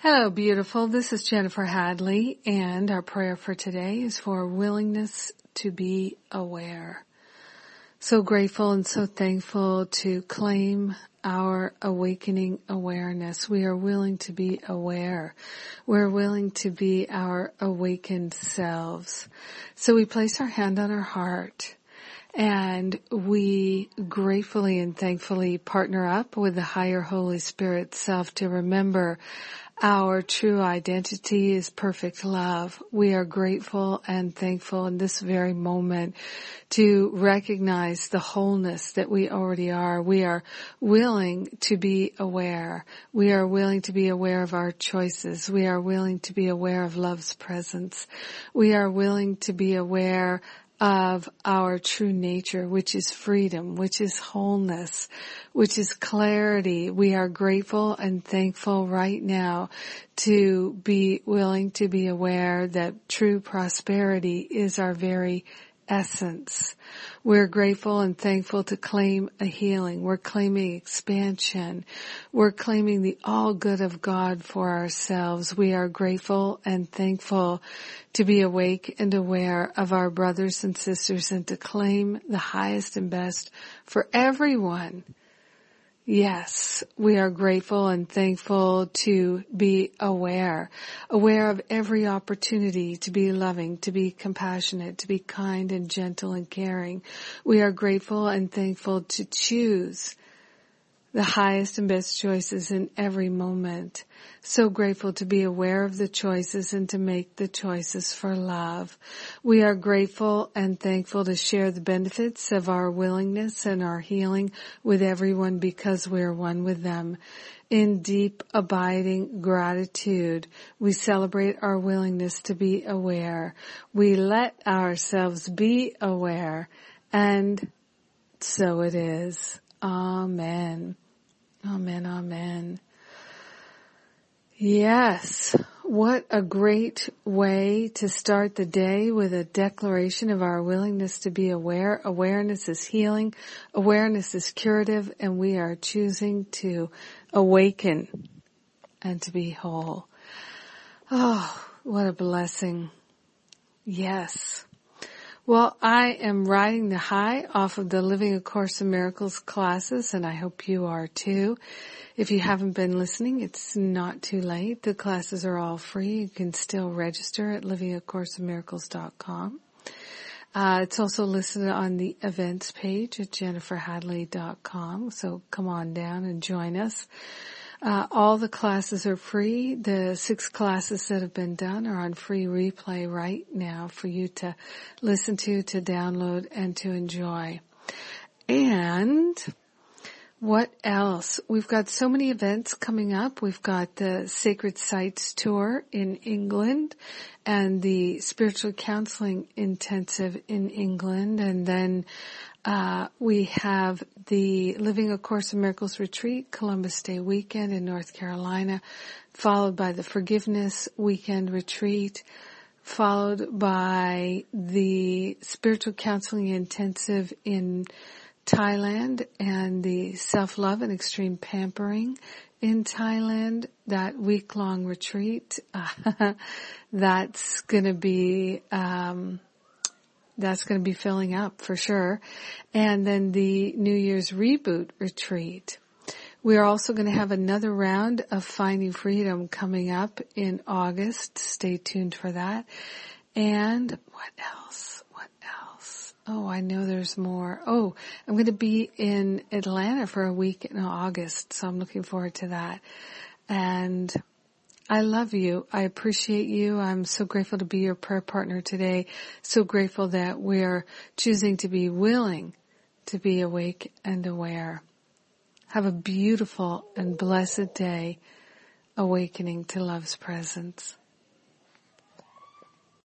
Hello, beautiful. This is Jennifer Hadley, and our prayer for today is for willingness to be aware. So grateful and so thankful to claim our awakening awareness. We are willing to be aware. We're willing to be our awakened selves. So we place our hand on our heart and we gratefully and thankfully partner up with the higher Holy Spirit self to remember our true identity is perfect love. We are grateful and thankful in this very moment to recognize the wholeness that we already are. We are willing to be aware. We are willing to be aware of our choices. We are willing to be aware of love's presence. We are willing to be aware of our true nature, which is freedom, which is wholeness, which is clarity. We are grateful and thankful right now to be willing to be aware that true prosperity is our very essence. We're grateful and thankful to claim a healing. We're claiming expansion. We're claiming the all good of God for ourselves. We are grateful and thankful to be awake and aware of our brothers and sisters and to claim the highest and best for everyone. Yes, we are grateful and thankful to be aware, aware of every opportunity to be loving, to be compassionate, to be kind and gentle and caring. We are grateful and thankful to choose the highest and best choices in every moment. So grateful to be aware of the choices and to make the choices for love. We are grateful and thankful to share the benefits of our willingness and our healing with everyone because we are one with them. In deep abiding gratitude, we celebrate our willingness to be aware. We let ourselves be aware and so it is. Amen. Amen. Amen. Yes. What a great way to start the day with a declaration of our willingness to be aware. Awareness is healing. Awareness is curative and we are choosing to awaken and to be whole. Oh, what a blessing. Yes. Well, I am riding the high off of the Living A Course in Miracles classes and I hope you are too. If you haven't been listening, it's not too late. The classes are all free. You can still register at livingacourseofmiracles.com. Uh, it's also listed on the events page at jenniferhadley.com. So come on down and join us. Uh, all the classes are free. The six classes that have been done are on free replay right now for you to listen to, to download, and to enjoy. And what else? We've got so many events coming up. We've got the Sacred Sites Tour in England and the Spiritual Counseling Intensive in England and then uh, we have the Living A Course in Miracles retreat, Columbus Day weekend in North Carolina, followed by the Forgiveness weekend retreat, followed by the Spiritual Counseling Intensive in Thailand and the Self-Love and Extreme Pampering in Thailand, that week-long retreat. that's gonna be, um, that's to be filling up for sure. And then the New Year's reboot retreat. We are also going to have another round of Finding Freedom coming up in August. Stay tuned for that. And what else? What else? Oh, I know there's more. Oh, I'm going to be in Atlanta for a week in August, so I'm looking forward to that. And I love you. I appreciate you. I'm so grateful to be your prayer partner today. So grateful that we're choosing to be willing to be awake and aware. Have a beautiful and blessed day. awakening to love's presence.